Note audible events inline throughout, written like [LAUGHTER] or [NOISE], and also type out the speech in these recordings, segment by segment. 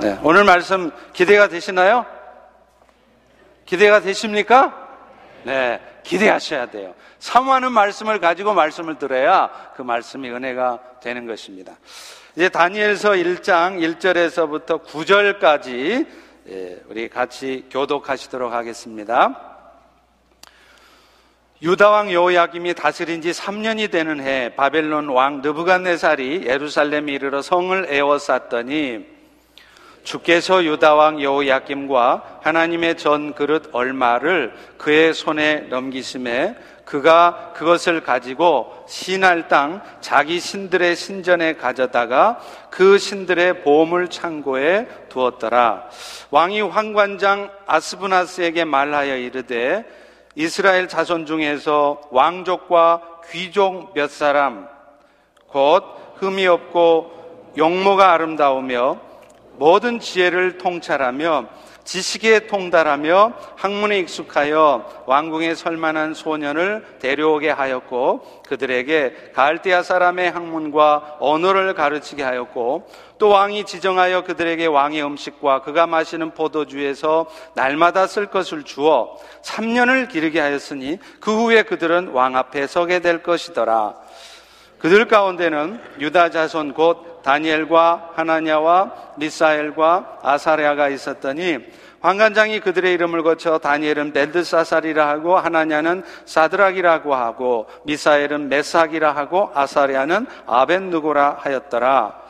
네, 오늘 말씀 기대가 되시나요? 기대가 되십니까? 네, 기대하셔야 돼요. 사모하는 말씀을 가지고 말씀을 들어야 그 말씀이 은혜가 되는 것입니다. 이제 다니엘서 1장 1절에서부터 9절까지 예, 우리 같이 교독하시도록 하겠습니다. 유다왕 여호야김이 다스린 지 3년이 되는 해 바벨론 왕 느부갓네살이 예루살렘에 이르러 성을 에워쌌더니 주께서 유다왕 여호야김과 하나님의 전 그릇 얼마를 그의 손에 넘기심에 그가 그것을 가지고 신할 땅 자기 신들의 신전에 가져다가 그 신들의 보물 창고에 두었더라. 왕이 황관장 아스브나스에게 말하여 이르되 이스라엘 자손 중에서 왕족과 귀족 몇 사람 곧 흠이 없고 용모가 아름다우며 모든 지혜를 통찰하며 지식에 통달하며 학문에 익숙하여 왕궁에 설만한 소년을 데려오게 하였고 그들에게 갈대아 사람의 학문과 언어를 가르치게 하였고 또 왕이 지정하여 그들에게 왕의 음식과 그가 마시는 포도주에서 날마다 쓸 것을 주어 3년을 기르게 하였으니 그 후에 그들은 왕 앞에 서게 될 것이더라. 그들 가운데는 유다 자손 곧 다니엘과 하나냐와 미사엘과 아사랴가 있었더니 황관장이 그들의 이름을 거쳐 다니엘은 벨드사살이라 하고 하나냐는 사드락이라고 하고 미사엘은 메삭이라 하고 아사랴는 아벤누고라 하였더라.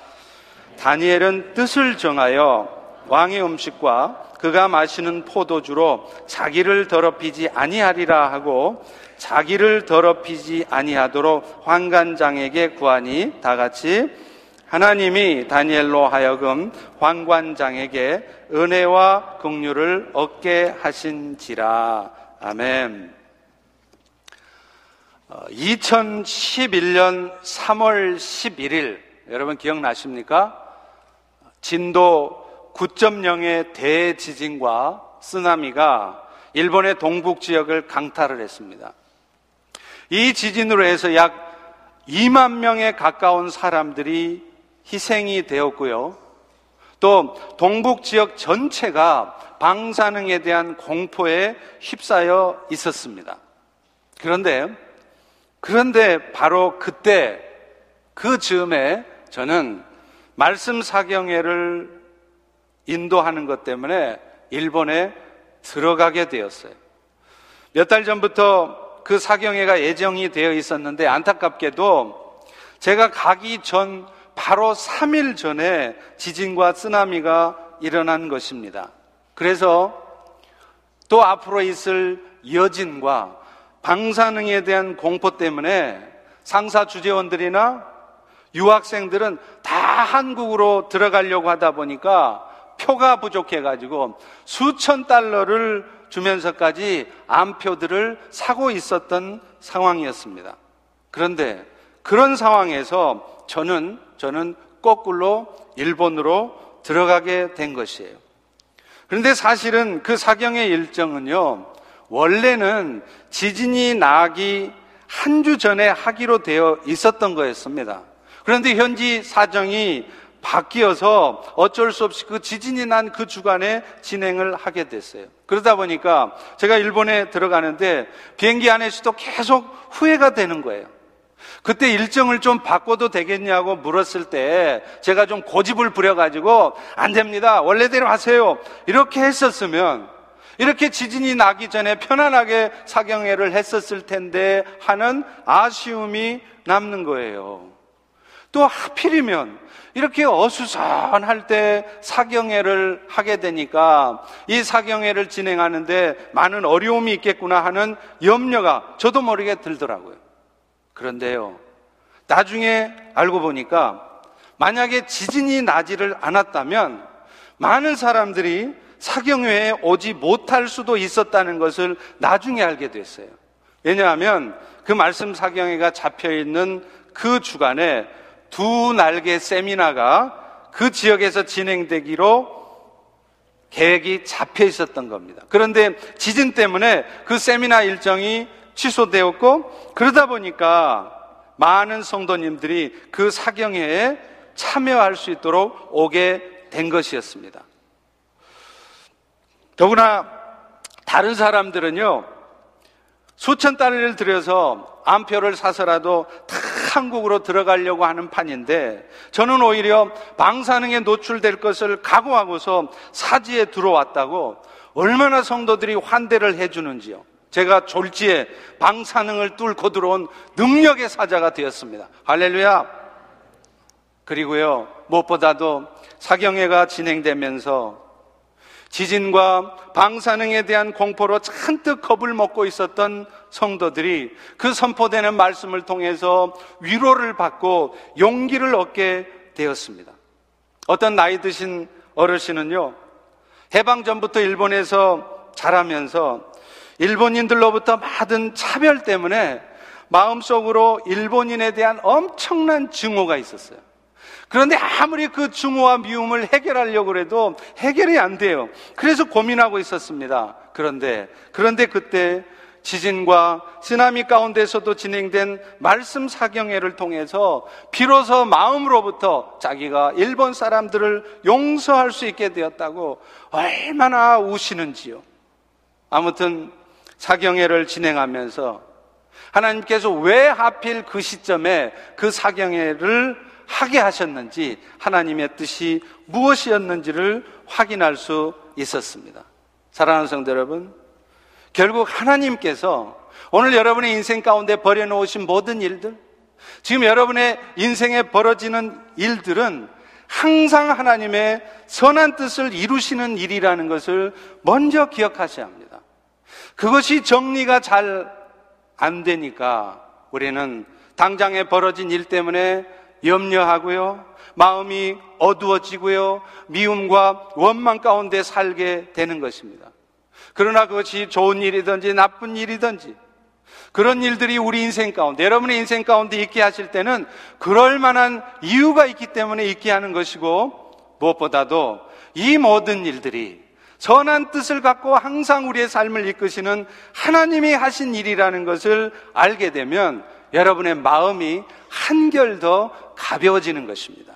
다니엘은 뜻을 정하여 왕의 음식과 그가 마시는 포도주로 자기를 더럽히지 아니하리라 하고 자기를 더럽히지 아니하도록 황관장에게 구하니 다 같이 하나님이 다니엘로 하여금 황관장에게 은혜와 긍휼을 얻게 하신지라. 아멘. 2011년 3월 11일 여러분 기억나십니까? 진도 9.0의 대지진과 쓰나미가 일본의 동북 지역을 강타를 했습니다. 이 지진으로 해서 약 2만 명에 가까운 사람들이 희생이 되었고요. 또 동북 지역 전체가 방사능에 대한 공포에 휩싸여 있었습니다. 그런데 그런데 바로 그때 그 즈음에 저는 말씀 사경회를 인도하는 것 때문에 일본에 들어가게 되었어요. 몇 달 전부터 그 사경회가 예정이 되어 있었는데 안타깝게도 제가 가기 전 바로 3일 전에 지진과 쓰나미가 일어난 것입니다. 그래서 또 앞으로 있을 여진과 방사능에 대한 공포 때문에 상사 주재원들이나 유학생들은 다 한국으로 들어가려고 하다 보니까 표가 부족해가지고 수천 달러를 주면서까지 암표들을 사고 있었던 상황이었습니다. 그런데 그런 상황에서 저는 저는 거꾸로 일본으로 들어가게 된 것이에요. 그런데 사실은 그 사경의 일정은요, 원래는 지진이 나기 한 주 전에 하기로 되어 있었던 거였습니다. 그런데 현지 사정이 바뀌어서 어쩔 수 없이 그 지진이 난 그 주간에 진행을 하게 됐어요. 그러다 보니까 제가 일본에 들어가는데 비행기 안에서도 계속 후회가 되는 거예요. 그때 일정을 좀 바꿔도 되겠냐고 물었을 때 제가 좀 고집을 부려가지고 안 됩니다. 원래대로 하세요. 이렇게 했었으면 이렇게 지진이 나기 전에 편안하게 사경회를 했었을 텐데 하는 아쉬움이 남는 거예요. 또 하필이면 이렇게 어수선할 때 사경회를 하게 되니까 이 사경회를 진행하는데 많은 어려움이 있겠구나 하는 염려가 저도 모르게 들더라고요. 그런데요, 나중에 알고 보니까 만약에 지진이 나지를 않았다면 많은 사람들이 사경회에 오지 못할 수도 있었다는 것을 나중에 알게 됐어요. 왜냐하면 그 말씀 사경회가 잡혀 있는 그 주간에 두 날개 세미나가 그 지역에서 진행되기로 계획이 잡혀 있었던 겁니다. 그런데 지진 때문에 그 세미나 일정이 취소되었고 그러다 보니까 많은 성도님들이 그 사경회에 참여할 수 있도록 오게 된 것이었습니다. 더구나 다른 사람들은요, 수천 달러를 들여서 암표를 사서라도 다 한국으로 들어가려고 하는 판인데 저는 오히려 방사능에 노출될 것을 각오하고서 사지에 들어왔다고 얼마나 성도들이 환대를 해주는지요. 제가 졸지에 방사능을 뚫고 들어온 능력의 사자가 되었습니다. 할렐루야. 그리고요, 무엇보다도 사경회가 진행되면서 지진과 방사능에 대한 공포로 잔뜩 겁을 먹고 있었던 성도들이 그 선포되는 말씀을 통해서 위로를 받고 용기를 얻게 되었습니다. 어떤 나이 드신 어르신은요, 해방 전부터 일본에서 자라면서 일본인들로부터 받은 차별 때문에 마음속으로 일본인에 대한 엄청난 증오가 있었어요. 그런데 아무리 그 증오와 미움을 해결하려고 해도 해결이 안 돼요. 그래서 고민하고 있었습니다. 그런데, 그런데 그때 지진과 쓰나미 가운데서도 진행된 말씀 사경회를 통해서 비로소 마음으로부터 자기가 일본 사람들을 용서할 수 있게 되었다고 얼마나 우시는지요. 아무튼 사경회를 진행하면서 하나님께서 왜 하필 그 시점에 그 사경회를 하게 하셨는지 하나님의 뜻이 무엇이었는지를 확인할 수 있었습니다. 사랑하는 성도 여러분, 결국 하나님께서 오늘 여러분의 인생 가운데 버려놓으신 모든 일들, 지금 여러분의 인생에 벌어지는 일들은 항상 하나님의 선한 뜻을 이루시는 일이라는 것을 먼저 기억하셔야 합니다. 그것이 정리가 잘 안 되니까 우리는 당장에 벌어진 일 때문에 염려하고요. 마음이 어두워지고요. 미움과 원망 가운데 살게 되는 것입니다. 그러나 그것이 좋은 일이든지 나쁜 일이든지 그런 일들이 우리 인생 가운데, 여러분의 인생 가운데 있게 하실 때는 그럴 만한 이유가 있기 때문에 있게 하는 것이고 무엇보다도 이 모든 일들이 선한 뜻을 갖고 항상 우리의 삶을 이끄시는 하나님이 하신 일이라는 것을 알게 되면 여러분의 마음이 한결 더 가벼워지는 것입니다.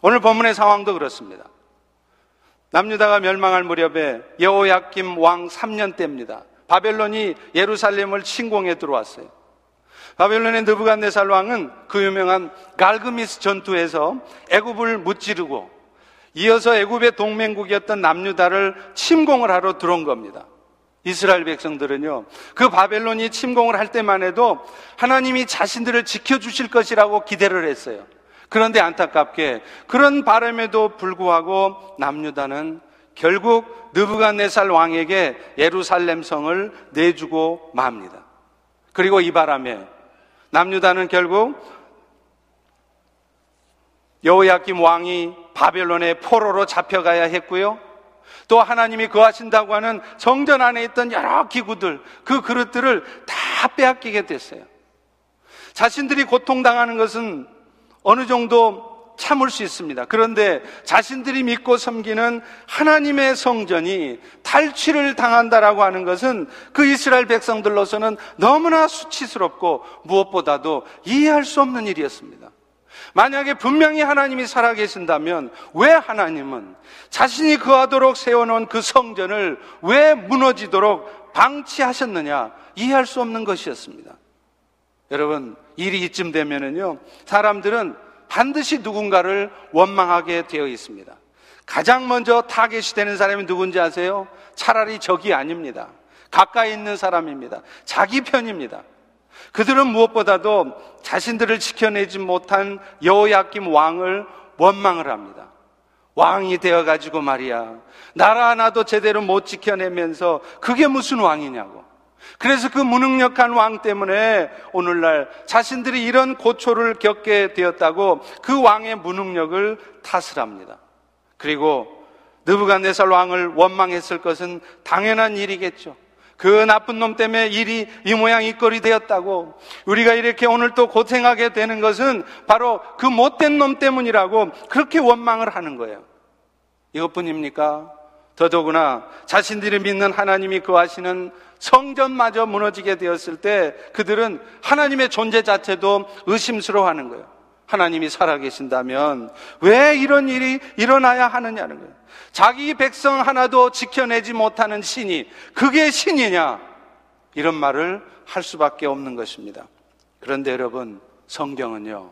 오늘 본문의 상황도 그렇습니다. 남유다가 멸망할 무렵에 여호야김 왕 3년 때입니다. 바벨론이 예루살렘을 침공해 들어왔어요. 바벨론의 느부갓네살 왕은 그 유명한 갈그미스 전투에서 애굽을 무찌르고 이어서 애굽의 동맹국이었던 남유다를 침공을 하러 들어온 겁니다. 이스라엘 백성들은요, 그 바벨론이 침공을 할 때만 해도 하나님이 자신들을 지켜주실 것이라고 기대를 했어요. 그런데 안타깝게 그런 바람에도 불구하고 남유다는 결국 느부갓네살 왕에게 예루살렘 성을 내주고 맙니다. 그리고 이 바람에 남유다는 결국 여호야김 왕이 바벨론의 포로로 잡혀가야 했고요. 또 하나님이 거하신다고 하는 성전 안에 있던 여러 기구들, 그 그릇들을 다 빼앗기게 됐어요. 자신들이 고통당하는 것은 어느 정도 참을 수 있습니다. 그런데 자신들이 믿고 섬기는 하나님의 성전이 탈취를 당한다라고 하는 것은 그 이스라엘 백성들로서는 너무나 수치스럽고 무엇보다도 이해할 수 없는 일이었습니다. 만약에 분명히 하나님이 살아계신다면 왜 하나님은 자신이 거하도록 세워놓은 그 성전을 왜 무너지도록 방치하셨느냐 이해할 수 없는 것이었습니다. 여러분, 일이 이쯤 되면은요, 사람들은 반드시 누군가를 원망하게 되어 있습니다. 가장 먼저 타겟이 되는 사람이 누군지 아세요? 차라리 적이 아닙니다. 가까이 있는 사람입니다. 자기 편입니다. 그들은 무엇보다도 자신들을 지켜내지 못한 여호야김 왕을 원망을 합니다. 왕이 되어가지고 말이야. 나라 하나도 제대로 못 지켜내면서 그게 무슨 왕이냐고. 그래서 그 무능력한 왕 때문에 오늘날 자신들이 이런 고초를 겪게 되었다고 그 왕의 무능력을 탓을 합니다. 그리고 느부갓네살 왕을 원망했을 것은 당연한 일이겠죠. 그 나쁜 놈 때문에 일이 이 모양 이 꼴이 되었다고 우리가 이렇게 오늘 또 고생하게 되는 것은 바로 그 못된 놈 때문이라고 그렇게 원망을 하는 거예요. 이것뿐입니까? 더더구나 자신들이 믿는 하나님이 그하시는 성전마저 무너지게 되었을 때 그들은 하나님의 존재 자체도 의심스러워 하는 거예요. 하나님이 살아계신다면 왜 이런 일이 일어나야 하느냐는 거예요. 자기 백성 하나도 지켜내지 못하는 신이 그게 신이냐? 이런 말을 할 수밖에 없는 것입니다. 그런데 여러분, 성경은요,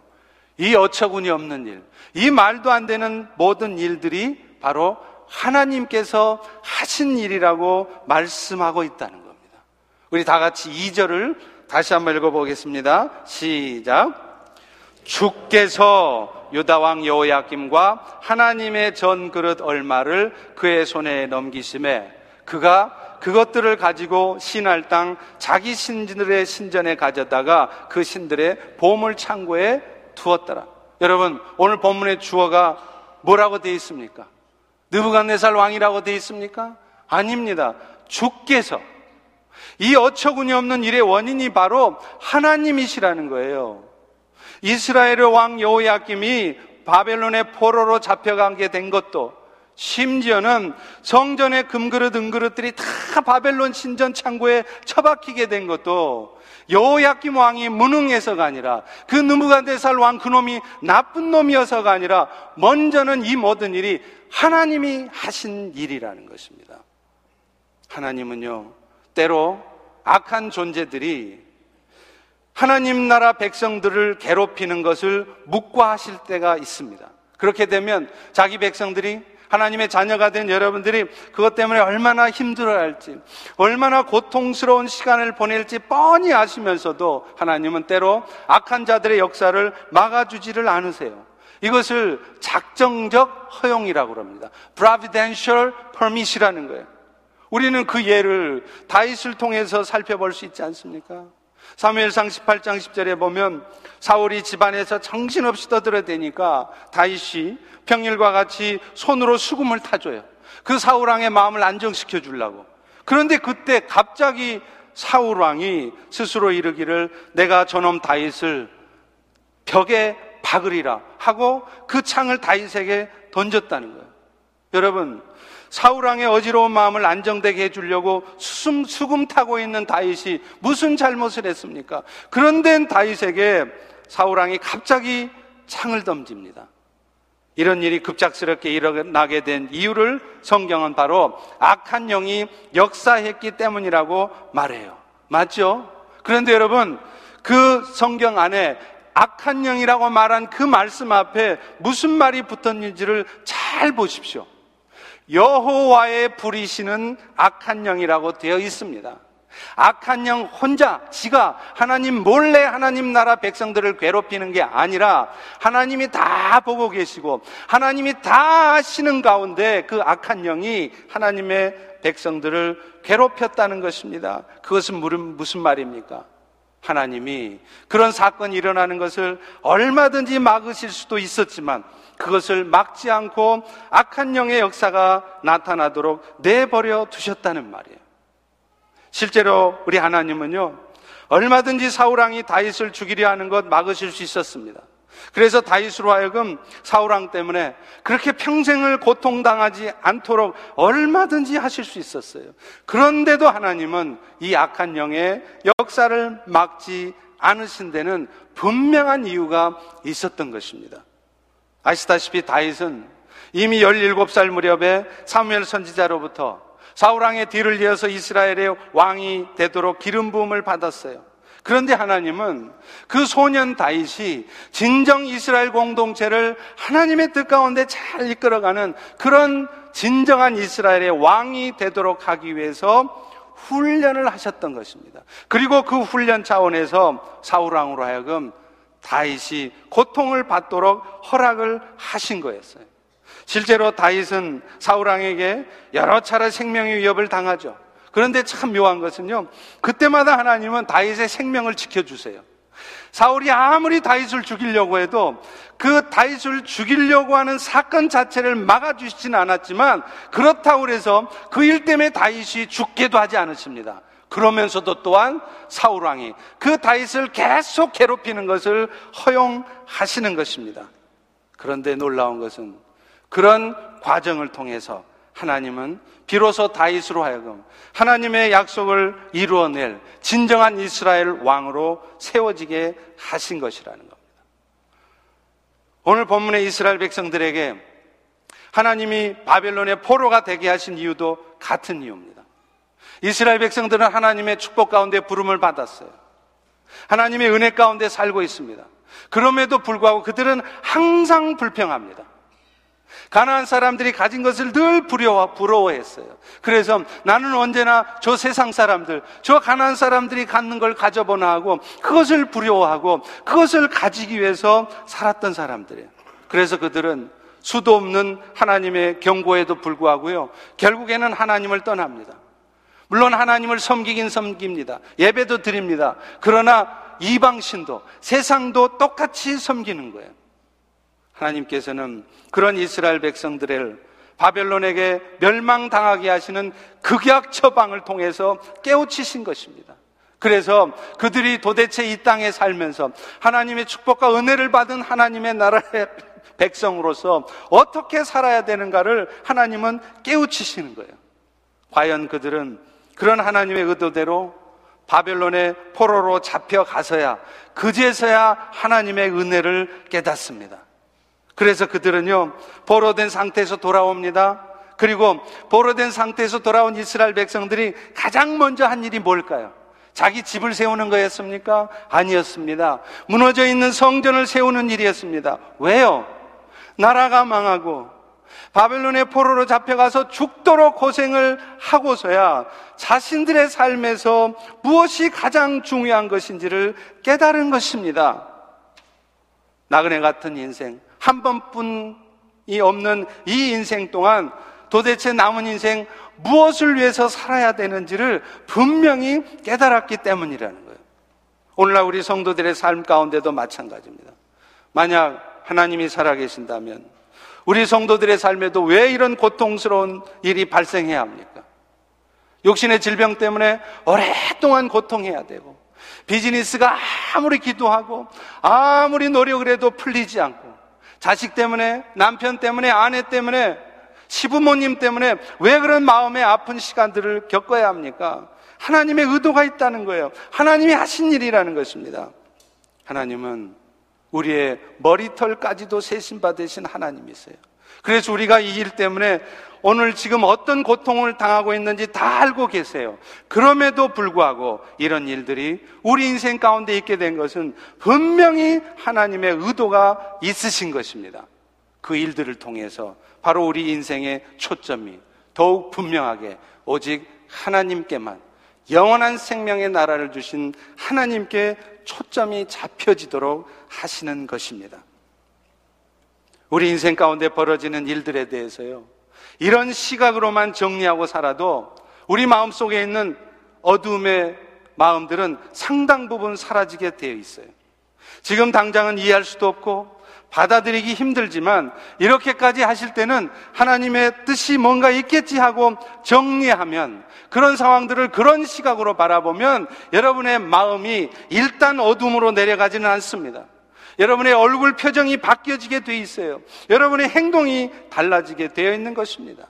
이 어처구니 없는 일, 이 말도 안 되는 모든 일들이 바로 하나님께서 하신 일이라고 말씀하고 있다는 겁니다. 우리 다 같이 2절을 다시 한번 읽어보겠습니다. 시작. 주께서 유다왕 여호야김과 하나님의 전 그릇 얼마를 그의 손에 넘기심에 그가 그것들을 가지고 신할 땅 자기 신들의 신전에 가져다가 그 신들의 보물 창고에 두었더라. 여러분 오늘 본문의 주어가 뭐라고 되어 있습니까? 느부갓네살 왕이라고 되어 있습니까? 아닙니다. 주께서 이 어처구니 없는 일의 원인이 바로 하나님이시라는 거예요. 이스라엘의 왕 여호야김이 바벨론의 포로로 잡혀가게 된 것도 심지어는 성전의 금그릇 은그릇들이 다 바벨론 신전 창고에 처박히게 된 것도 여호야김 왕이 무능해서가 아니라 그 느부갓네살 왕 그놈이 나쁜 놈이어서가 아니라 먼저는 이 모든 일이 하나님이 하신 일이라는 것입니다. 하나님은요 때로 악한 존재들이 하나님 나라 백성들을 괴롭히는 것을 묵과하실 때가 있습니다. 그렇게 되면 자기 백성들이 하나님의 자녀가 된 여러분들이 그것 때문에 얼마나 힘들어 할지, 얼마나 고통스러운 시간을 보낼지 뻔히 아시면서도 하나님은 때로 악한 자들의 역사를 막아주지를 않으세요. 이것을 작정적 허용이라고 합니다. providential permit이라는 거예요. 우리는 그 예를 다윗을 통해서 살펴볼 수 있지 않습니까? 사무엘상 18장 10절에 보면 사울이 집안에서 정신없이 떠들어대니까 다윗이 평일과 같이 손으로 수금을 타줘요. 그 사울 왕의 마음을 안정시켜 주려고. 그런데 그때 갑자기 사울 왕이 스스로 이르기를 내가 저놈 다윗을 벽에 박으리라 하고 그 창을 다윗에게 던졌다는 거예요. 여러분, 사울왕의 어지러운 마음을 안정되게 해주려고 수금, 수금 타고 있는 다윗이 무슨 잘못을 했습니까? 그런데 다윗에게 사울왕이 갑자기 창을 던집니다. 이런 일이 급작스럽게 일어나게 된 이유를 성경은 바로 악한 영이 역사했기 때문이라고 말해요. 맞죠? 그런데 여러분, 그 성경 안에 악한 영이라고 말한 그 말씀 앞에 무슨 말이 붙었는지를 잘 보십시오. 여호와의 부리시는 악한 영이라고 되어 있습니다. 악한 영 혼자 지가 하나님 몰래 하나님 나라 백성들을 괴롭히는 게 아니라 하나님이 다 보고 계시고 하나님이 다 아시는 가운데 그 악한 영이 하나님의 백성들을 괴롭혔다는 것입니다. 그것은 무슨 말입니까? 하나님이 그런 사건이 일어나는 것을 얼마든지 막으실 수도 있었지만 그것을 막지 않고 악한 영의 역사가 나타나도록 내버려 두셨다는 말이에요. 실제로 우리 하나님은요, 얼마든지 사울왕이 다윗을 죽이려 하는 것 막으실 수 있었습니다. 그래서 다윗으로 하여금 사울왕 때문에 그렇게 평생을 고통당하지 않도록 얼마든지 하실 수 있었어요. 그런데도 하나님은 이 악한 영의 역사를 막지 않으신 데는 분명한 이유가 있었던 것입니다. 아시다시피 다윗은 이미 17살 무렵에 사무엘 선지자로부터 사울왕의 뒤를 이어서 이스라엘의 왕이 되도록 기름 부음을 받았어요. 그런데 하나님은 그 소년 다윗이 진정 이스라엘 공동체를 하나님의 뜻 가운데 잘 이끌어가는 그런 진정한 이스라엘의 왕이 되도록 하기 위해서 훈련을 하셨던 것입니다. 그리고 그 훈련 차원에서 사울왕으로 하여금 다윗이 고통을 받도록 허락을 하신 거였어요. 실제로 다윗은 사울왕에게 여러 차례 생명의 위협을 당하죠. 그런데 참 묘한 것은요. 그때마다 하나님은 다윗의 생명을 지켜주세요. 사울이 아무리 다윗을 죽이려고 해도 그 다윗을 죽이려고 하는 사건 자체를 막아주시진 않았지만 그렇다고 해서 그 일 때문에 다윗이 죽게도 하지 않으십니다. 그러면서도 또한 사울 왕이 그 다윗을 계속 괴롭히는 것을 허용하시는 것입니다. 그런데 놀라운 것은 그런 과정을 통해서 하나님은 비로소 다윗으로 하여금 하나님의 약속을 이루어낼 진정한 이스라엘 왕으로 세워지게 하신 것이라는 겁니다. 오늘 본문의 이스라엘 백성들에게 하나님이 바벨론의 포로가 되게 하신 이유도 같은 이유입니다. 이스라엘 백성들은 하나님의 축복 가운데 부름을 받았어요. 하나님의 은혜 가운데 살고 있습니다. 그럼에도 불구하고 그들은 항상 불평합니다. 가나안 사람들이 가진 것을 늘 부러워, 부러워했어요. 그래서 나는 언제나 저 세상 사람들, 저 가나안 사람들이 갖는 걸 가져보나 하고 그것을 부러워하고 그것을 가지기 위해서 살았던 사람들이에요. 그래서 그들은 수도 없는 하나님의 경고에도 불구하고요. 결국에는 하나님을 떠납니다. 물론 하나님을 섬기긴 섬깁니다. 예배도 드립니다. 그러나 이방신도 세상도 똑같이 섬기는 거예요. 하나님께서는 그런 이스라엘 백성들을 바벨론에게 멸망당하게 하시는 극약 처방을 통해서 깨우치신 것입니다. 그래서 그들이 도대체 이 땅에 살면서 하나님의 축복과 은혜를 받은 하나님의 나라의 [LAUGHS] 백성으로서 어떻게 살아야 되는가를 하나님은 깨우치시는 거예요. 과연 그들은 그런 하나님의 의도대로 바벨론의 포로로 잡혀가서야 그제서야 하나님의 은혜를 깨닫습니다. 그래서 그들은요, 보로된 상태에서 돌아옵니다. 그리고 보로된 상태에서 돌아온 이스라엘 백성들이 가장 먼저 한 일이 뭘까요? 자기 집을 세우는 거였습니까? 아니었습니다. 무너져 있는 성전을 세우는 일이었습니다. 왜요? 나라가 망하고 바벨론의 포로로 잡혀가서 죽도록 고생을 하고서야 자신들의 삶에서 무엇이 가장 중요한 것인지를 깨달은 것입니다. 나그네 같은 인생, 한 번뿐이 없는 이 인생 동안 도대체 남은 인생 무엇을 위해서 살아야 되는지를 분명히 깨달았기 때문이라는 거예요. 오늘날 우리 성도들의 삶 가운데도 마찬가지입니다. 만약 하나님이 살아계신다면 우리 성도들의 삶에도 왜 이런 고통스러운 일이 발생해야 합니까? 욕심의 질병 때문에 오랫동안 고통해야 되고 비즈니스가 아무리 기도하고 아무리 노력을 해도 풀리지 않고 자식 때문에 남편 때문에 아내 때문에 시부모님 때문에 왜 그런 마음의 아픈 시간들을 겪어야 합니까? 하나님의 의도가 있다는 거예요. 하나님이 하신 일이라는 것입니다. 하나님은 우리의 머리털까지도 세신받으신 하나님이세요. 그래서 우리가 이 일 때문에 오늘 지금 어떤 고통을 당하고 있는지 다 알고 계세요. 그럼에도 불구하고 이런 일들이 우리 인생 가운데 있게 된 것은 분명히 하나님의 의도가 있으신 것입니다. 그 일들을 통해서 바로 우리 인생의 초점이 더욱 분명하게 오직 하나님께만 영원한 생명의 나라를 주신 하나님께 초점이 잡혀지도록 하시는 것입니다. 우리 인생 가운데 벌어지는 일들에 대해서요. 이런 시각으로만 정리하고 살아도 우리 마음 속에 있는 어둠의 마음들은 상당 부분 사라지게 되어 있어요. 지금 당장은 이해할 수도 없고 받아들이기 힘들지만 이렇게까지 하실 때는 하나님의 뜻이 뭔가 있겠지 하고 정리하면 그런 상황들을 그런 시각으로 바라보면 여러분의 마음이 일단 어둠으로 내려가지는 않습니다. 여러분의 얼굴 표정이 바뀌어지게 돼 있어요. 여러분의 행동이 달라지게 되어 있는 것입니다.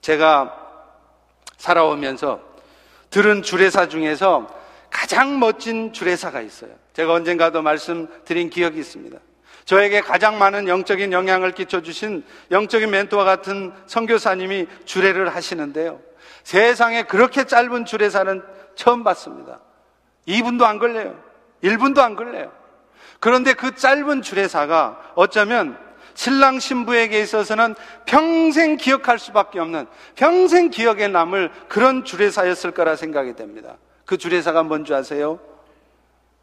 제가 살아오면서 들은 주례사 중에서 가장 멋진 주례사가 있어요. 제가 언젠가도 말씀드린 기억이 있습니다. 저에게 가장 많은 영적인 영향을 끼쳐주신 영적인 멘토와 같은 선교사님이 주례를 하시는데요. 세상에 그렇게 짧은 주례사는 처음 봤습니다. 2분도 안 걸려요. 1분도 안 걸려요. 그런데 그 짧은 주례사가 어쩌면 신랑 신부에게 있어서는 평생 기억할 수밖에 없는 평생 기억에 남을 그런 주례사였을 거라 생각이 됩니다. 그 주례사가 뭔지 아세요?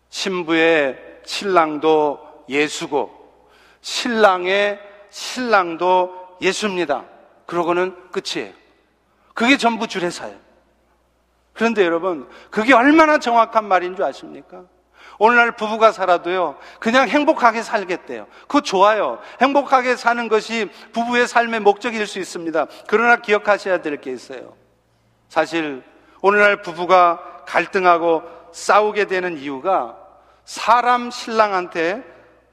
신부의 신랑도 예수고 신랑의 신랑도 예수입니다. 그러고는 끝이에요. 그게 전부 주례사예요. 그런데 여러분, 그게 얼마나 정확한 말인 줄 아십니까? 오늘날 부부가 살아도요, 그냥 행복하게 살겠대요. 그거 좋아요. 행복하게 사는 것이 부부의 삶의 목적일 수 있습니다. 그러나 기억하셔야 될 게 있어요. 사실, 오늘날 부부가 갈등하고 싸우게 되는 이유가 사람 신랑한테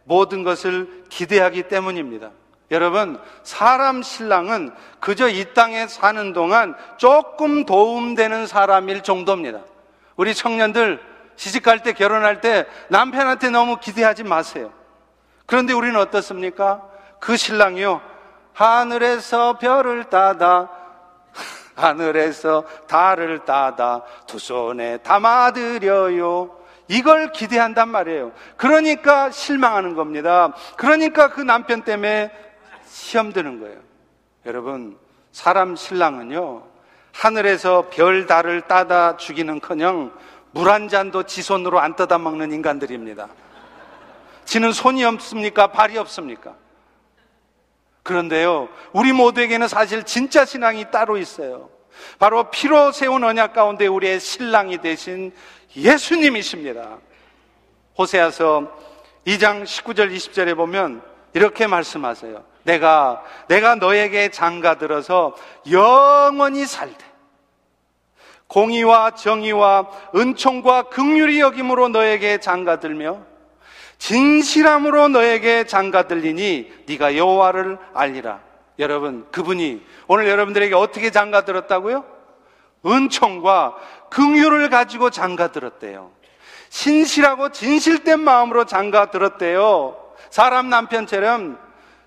모든 것을 기대하기 때문입니다. 여러분, 사람 신랑은 그저 이 땅에 사는 동안 조금 도움되는 사람일 정도입니다. 우리 청년들 시집갈 때 결혼할 때 남편한테 너무 기대하지 마세요. 그런데 우리는 어떻습니까? 그 신랑이요. 하늘에서 별을 따다 [LAUGHS] 하늘에서 달을 따다 두 손에 담아드려요. 이걸 기대한단 말이에요. 그러니까 실망하는 겁니다. 그러니까 그 남편 때문에 시험 드는 거예요. 여러분, 사람 신랑은요, 하늘에서 별, 달을 따다 죽이는 커녕 물 한 잔도 지 손으로 안 떠다 먹는 인간들입니다. 지는 손이 없습니까? 발이 없습니까? 그런데요, 우리 모두에게는 사실 진짜 신앙이 따로 있어요. 바로 피로 세운 언약 가운데 우리의 신랑이 되신 예수님이십니다. 호세아서 2장 19절 20절에 보면 이렇게 말씀하세요. 내가 내가 너에게 장가 들어서 영원히 살되 공의와 정의와 은총과 극률이 여김으로 너에게 장가 들며 진실함으로 너에게 장가 들리니 네가 여호와를 알리라. 여러분, 그분이 오늘 여러분들에게 어떻게 장가 들었다고요? 은총과 긍휼을 가지고 장가 들었대요. 신실하고 진실된 마음으로 장가 들었대요. 사람 남편처럼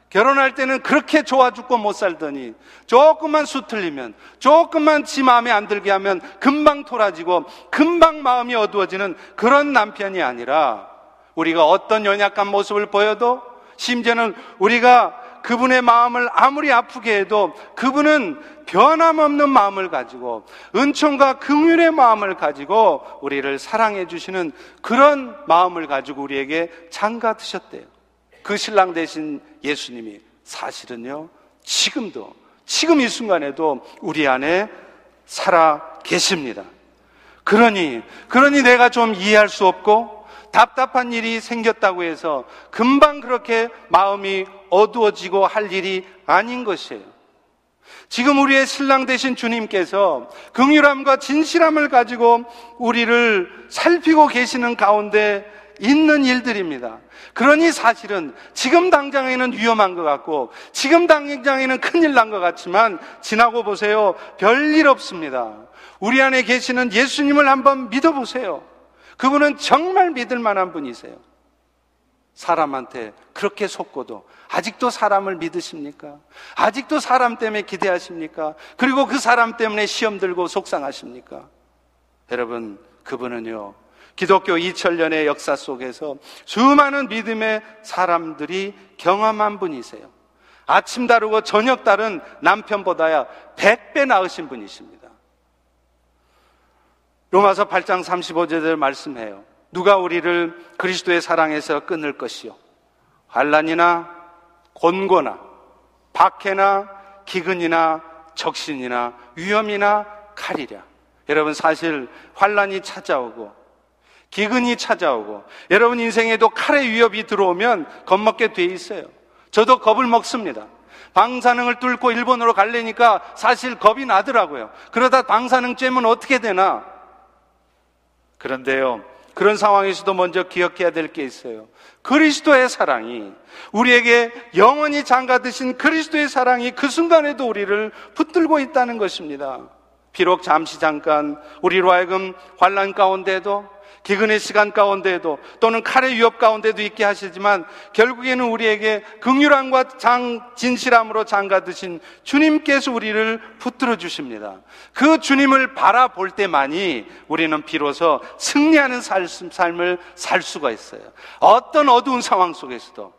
결혼할 때는 그렇게 좋아 죽고 못 살더니 조금만 수틀리면 조금만 지 마음에 안 들게 하면 금방 토라지고 금방 마음이 어두워지는 그런 남편이 아니라 우리가 어떤 연약한 모습을 보여도 심지어는 우리가 그분의 마음을 아무리 아프게 해도 그분은 변함없는 마음을 가지고 은총과 긍휼의 마음을 가지고 우리를 사랑해 주시는 그런 마음을 가지고 우리에게 장가 드셨대요. 그 신랑 대신 예수님이 사실은요, 지금도, 지금 이 순간에도 우리 안에 살아 계십니다. 그러니, 그러니 내가 좀 이해할 수 없고, 답답한 일이 생겼다고 해서 금방 그렇게 마음이 어두워지고 할 일이 아닌 것이에요. 지금 우리의 신랑 되신 주님께서 긍휼함과 진실함을 가지고 우리를 살피고 계시는 가운데 있는 일들입니다. 그러니 사실은 지금 당장에는 위험한 것 같고 지금 당장에는 큰일 난 것 같지만 지나고 보세요. 별일 없습니다. 우리 안에 계시는 예수님을 한번 믿어보세요. 그분은 정말 믿을 만한 분이세요. 사람한테 그렇게 속고도 아직도 사람을 믿으십니까? 아직도 사람 때문에 기대하십니까? 그리고 그 사람 때문에 시험 들고 속상하십니까? 여러분, 그분은요, 기독교 2000년의 역사 속에서 수많은 믿음의 사람들이 경험한 분이세요. 아침 다르고 저녁 다른 남편보다야 100배 나으신 분이십니다. 로마서 8장 35절을 말씀해요. 누가 우리를 그리스도의 사랑에서 끊을 것이요. 환란이나 곤고나 박해나 기근이나 적신이나 위험이나 칼이랴. 여러분 사실 환란이 찾아오고 기근이 찾아오고 여러분 인생에도 칼의 위협이 들어오면 겁먹게 돼 있어요. 저도 겁을 먹습니다. 방사능을 뚫고 일본으로 갈래니까 사실 겁이 나더라고요. 그러다 방사능 쬐면 어떻게 되나? 그런데요, 그런 상황에서도 먼저 기억해야 될 게 있어요. 그리스도의 사랑이 우리에게 영원히 장가드신 그리스도의 사랑이 그 순간에도 우리를 붙들고 있다는 것입니다. 비록 잠시 잠깐 우리로 하여금 환란 가운데도 기근의 시간 가운데에도 또는 칼의 위협 가운데도 있게 하시지만 결국에는 우리에게 극률함과 장, 진실함으로 장가드신 주님께서 우리를 붙들어 주십니다. 그 주님을 바라볼 때만이 우리는 비로소 승리하는 삶을 살 수가 있어요. 어떤 어두운 상황 속에서도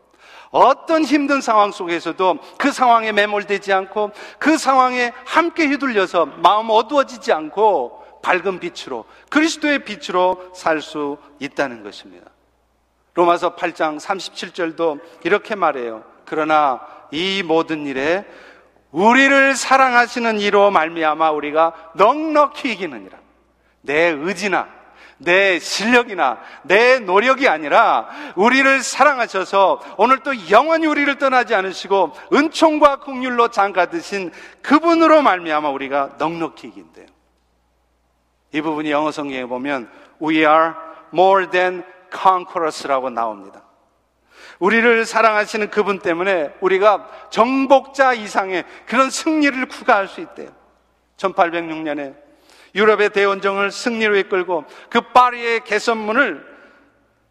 어떤 힘든 상황 속에서도 그 상황에 매몰되지 않고 그 상황에 함께 휘둘려서 마음 어두워지지 않고 밝은 빛으로 그리스도의 빛으로 살 수 있다는 것입니다. 로마서 8장 37절도 이렇게 말해요. 그러나 이 모든 일에 우리를 사랑하시는 이로 말미암아 우리가 넉넉히 이기느니라. 내 의지나 내 실력이나 내 노력이 아니라 우리를 사랑하셔서 오늘 또 영원히 우리를 떠나지 않으시고 은총과 국률로 장가드신 그분으로 말미암아 우리가 넉넉히 이긴대요. 이 부분이 영어 성경에 보면 We are more than conquerors라고 나옵니다. 우리를 사랑하시는 그분 때문에 우리가 정복자 이상의 그런 승리를 구가할 수 있대요. 1806년에 유럽의 대원정을 승리로 이끌고 그 파리의 개선문을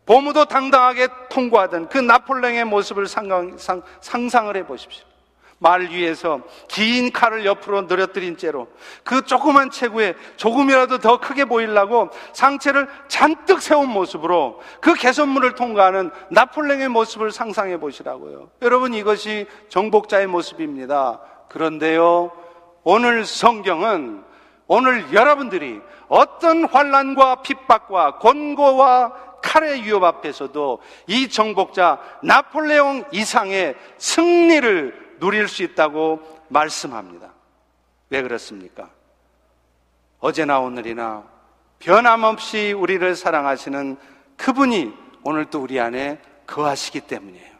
보무도 당당하게 통과하던 그 나폴레옹의 모습을 상상, 상, 상상을 해 보십시오. 말 위에서 긴 칼을 옆으로 늘어뜨린 채로 그 조그만 체구에 조금이라도 더 크게 보이려고 상체를 잔뜩 세운 모습으로 그 개선문을 통과하는 나폴레옹의 모습을 상상해 보시라고요. 여러분 이것이 정복자의 모습입니다. 그런데요, 오늘 성경은 오늘 여러분들이 어떤 환란과 핍박과 권고와 칼의 위협 앞에서도 이 정복자 나폴레옹 이상의 승리를 누릴 수 있다고 말씀합니다. 왜 그렇습니까? 어제나 오늘이나 변함없이 우리를 사랑하시는 그분이 오늘 또 우리 안에 거하시기 때문이에요.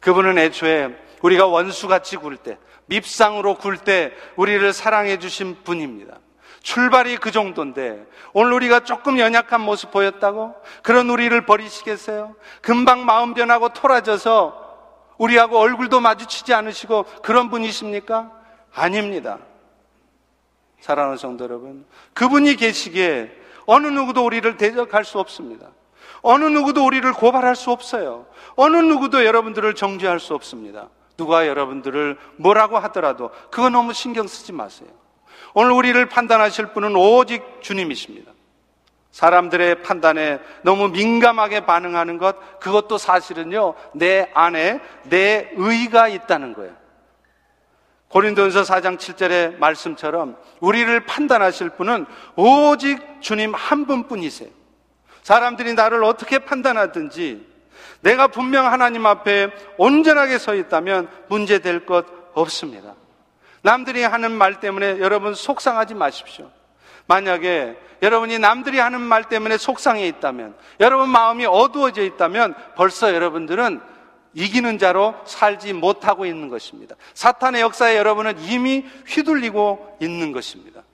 그분은 애초에 우리가 원수같이 굴 때, 밉상으로 굴 때 우리를 사랑해 주신 분입니다. 출발이 그 정도인데 오늘 우리가 조금 연약한 모습 보였다고? 그런 우리를 버리시겠어요? 금방 마음 변하고 토라져서 우리하고 얼굴도 마주치지 않으시고 그런 분이십니까? 아닙니다. 사랑하는 성도 여러분, 그분이 계시기에 어느 누구도 우리를 대적할 수 없습니다. 어느 누구도 우리를 고발할 수 없어요. 어느 누구도 여러분들을 정죄할 수 없습니다. 누가 여러분들을 뭐라고 하더라도 그거 너무 신경 쓰지 마세요. 오늘 우리를 판단하실 분은 오직 주님이십니다. 사람들의 판단에 너무 민감하게 반응하는 것, 그것도 사실은요, 내 안에 내 의가 있다는 거예요. 고린도전서 4장 7절의 말씀처럼 우리를 판단하실 분은 오직 주님 한 분뿐이세요. 사람들이 나를 어떻게 판단하든지 내가 분명 하나님 앞에 온전하게 서 있다면 문제될 것 없습니다. 남들이 하는 말 때문에 여러분 속상하지 마십시오. 만약에 여러분이 남들이 하는 말 때문에 속상해 있다면, 여러분 마음이 어두워져 있다면 벌써 여러분들은 이기는 자로 살지 못하고 있는 것입니다. 사탄의 역사에 여러분은 이미 휘둘리고 있는 것입니다.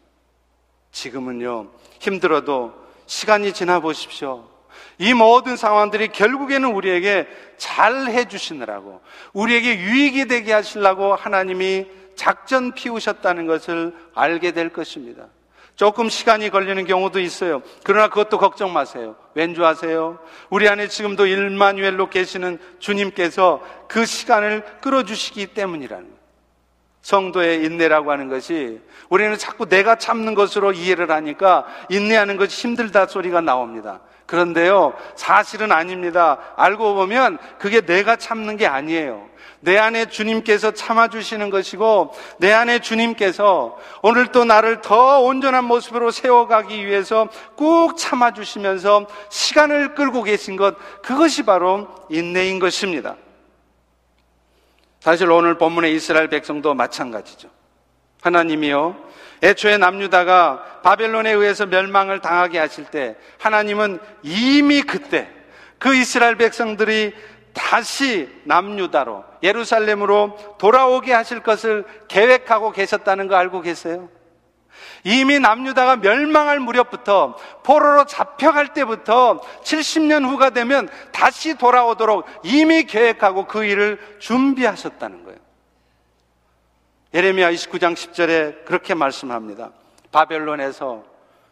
지금은요, 힘들어도 시간이 지나 보십시오. 이 모든 상황들이 결국에는 우리에게 잘 해주시느라고, 우리에게 유익이 되게 하시려고 하나님이 작전 피우셨다는 것을 알게 될 것입니다. 조금 시간이 걸리는 경우도 있어요. 그러나 그것도 걱정 마세요. 왠줄 아세요? 우리 안에 지금도 일마누엘로 계시는 주님께서 그 시간을 끌어주시기 때문이라는. 성도의 인내라고 하는 것이 우리는 자꾸 내가 참는 것으로 이해를 하니까 인내하는 것이 힘들다 소리가 나옵니다. 그런데요, 사실은 아닙니다. 알고 보면 그게 내가 참는 게 아니에요. 내 안에 주님께서 참아주시는 것이고, 내 안에 주님께서 오늘 또 나를 더 온전한 모습으로 세워가기 위해서 꾹 참아주시면서 시간을 끌고 계신 것, 그것이 바로 인내인 것입니다. 사실 오늘 본문의 이스라엘 백성도 마찬가지죠. 하나님이요, 애초에 남유다가 바벨론에 의해서 멸망을 당하게 하실 때 하나님은 이미 그때 그 이스라엘 백성들이 다시 남유다로 예루살렘으로 돌아오게 하실 것을 계획하고 계셨다는 거 알고 계세요? 이미 남유다가 멸망할 무렵부터 포로로 잡혀갈 때부터 70년 후가 되면 다시 돌아오도록 이미 계획하고 그 일을 준비하셨다는 거예요. 예레미야 29장 10절에 그렇게 말씀합니다. 바벨론에서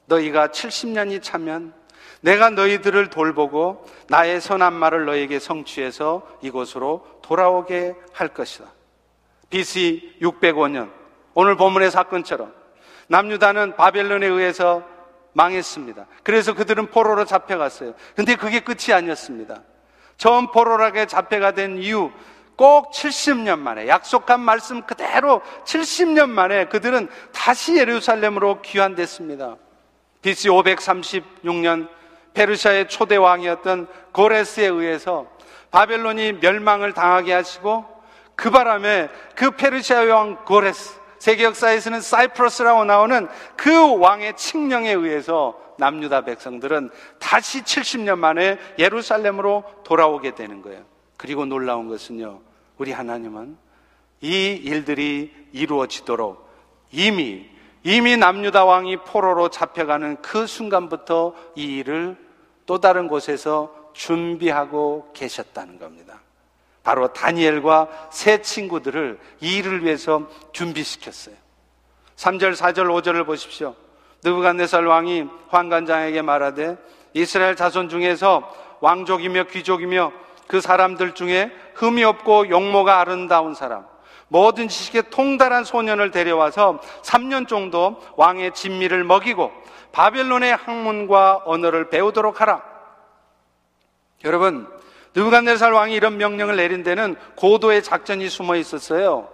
너희가 70년이 차면 내가 너희들을 돌보고 나의 선한 말을 너에게 성취해서 이곳으로 돌아오게 할 것이다. BC 605년 오늘 본문의 사건처럼 남유다는 바벨론에 의해서 망했습니다. 그래서 그들은 포로로 잡혀갔어요. 근데 그게 끝이 아니었습니다. 처음 포로라게 잡혀가 된 이후 꼭 70년 만에 약속한 말씀 그대로 70년 만에 그들은 다시 예루살렘으로 귀환됐습니다. BC 536년 페르시아의 초대 왕이었던 고레스에 의해서 바벨론이 멸망을 당하게 하시고 그 바람에 그 페르시아 왕 고레스 세계 역사에서는 사이프러스라고 나오는 그 왕의 칙령에 의해서 남유다 백성들은 다시 70년 만에 예루살렘으로 돌아오게 되는 거예요. 그리고 놀라운 것은요, 우리 하나님은 이 일들이 이루어지도록 이미, 이미 남유다 왕이 포로로 잡혀가는 그 순간부터 이 일을 또 다른 곳에서 준비하고 계셨다는 겁니다. 바로 다니엘과 세 친구들을 이 일을 위해서 준비시켰어요. 3절, 4절, 5절을 보십시오. 느부갓네살 왕이 환관장에게 말하되 이스라엘 자손 중에서 왕족이며 귀족이며 그 사람들 중에 흠이 없고 용모가 아름다운 사람, 모든 지식에 통달한 소년을 데려와서 3년 정도 왕의 진미를 먹이고 바벨론의 학문과 언어를 배우도록 하라. 여러분, 느부갓네살 왕이 이런 명령을 내린 데는 고도의 작전이 숨어 있었어요.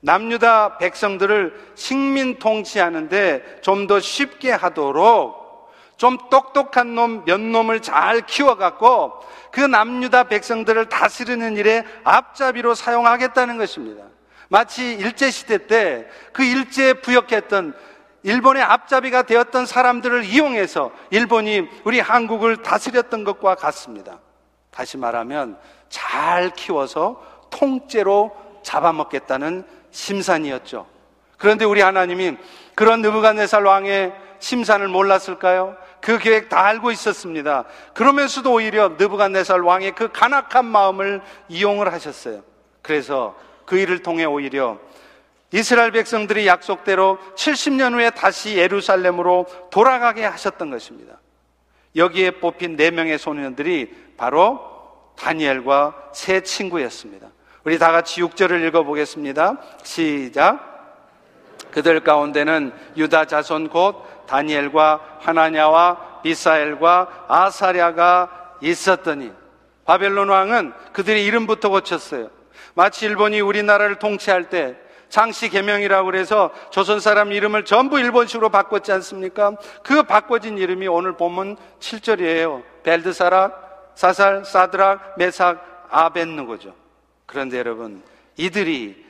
남유다 백성들을 식민 통치하는데 좀 더 쉽게 하도록 좀 똑똑한 놈, 몇 놈을 잘 키워갖고 그 남유다 백성들을 다스리는 일에 앞잡이로 사용하겠다는 것입니다. 마치 일제시대 때 그 일제에 부역했던 일본의 앞잡이가 되었던 사람들을 이용해서 일본이 우리 한국을 다스렸던 것과 같습니다. 다시 말하면 잘 키워서 통째로 잡아먹겠다는 심산이었죠. 그런데 우리 하나님이 그런 느부갓네살 왕의 심산을 몰랐을까요? 그 계획 다 알고 있었습니다. 그러면서도 오히려 느부갓네살 왕의 그 간악한 마음을 이용을 하셨어요. 그래서 그 일을 통해 오히려 이스라엘 백성들이 약속대로 70년 후에 다시 예루살렘으로 돌아가게 하셨던 것입니다. 여기에 뽑힌 네 명의 소년들이 바로 다니엘과 세 친구였습니다. 우리 다 같이 6절을 읽어보겠습니다. 시작. 그들 가운데는 유다 자손 곧 다니엘과 하나냐와 미사엘과 아사랴가 있었더니 바벨론 왕은 그들의 이름부터 고쳤어요. 마치 일본이 우리나라를 통치할 때 장씨 개명이라고 그래서 조선 사람 이름을 전부 일본식으로 바꿨지 않습니까? 그 바꿔진 이름이 오늘 보면 7절이에요. 벨드사락, 사살, 사드락, 메삭, 아벤누고죠. 그런데 여러분, 이들이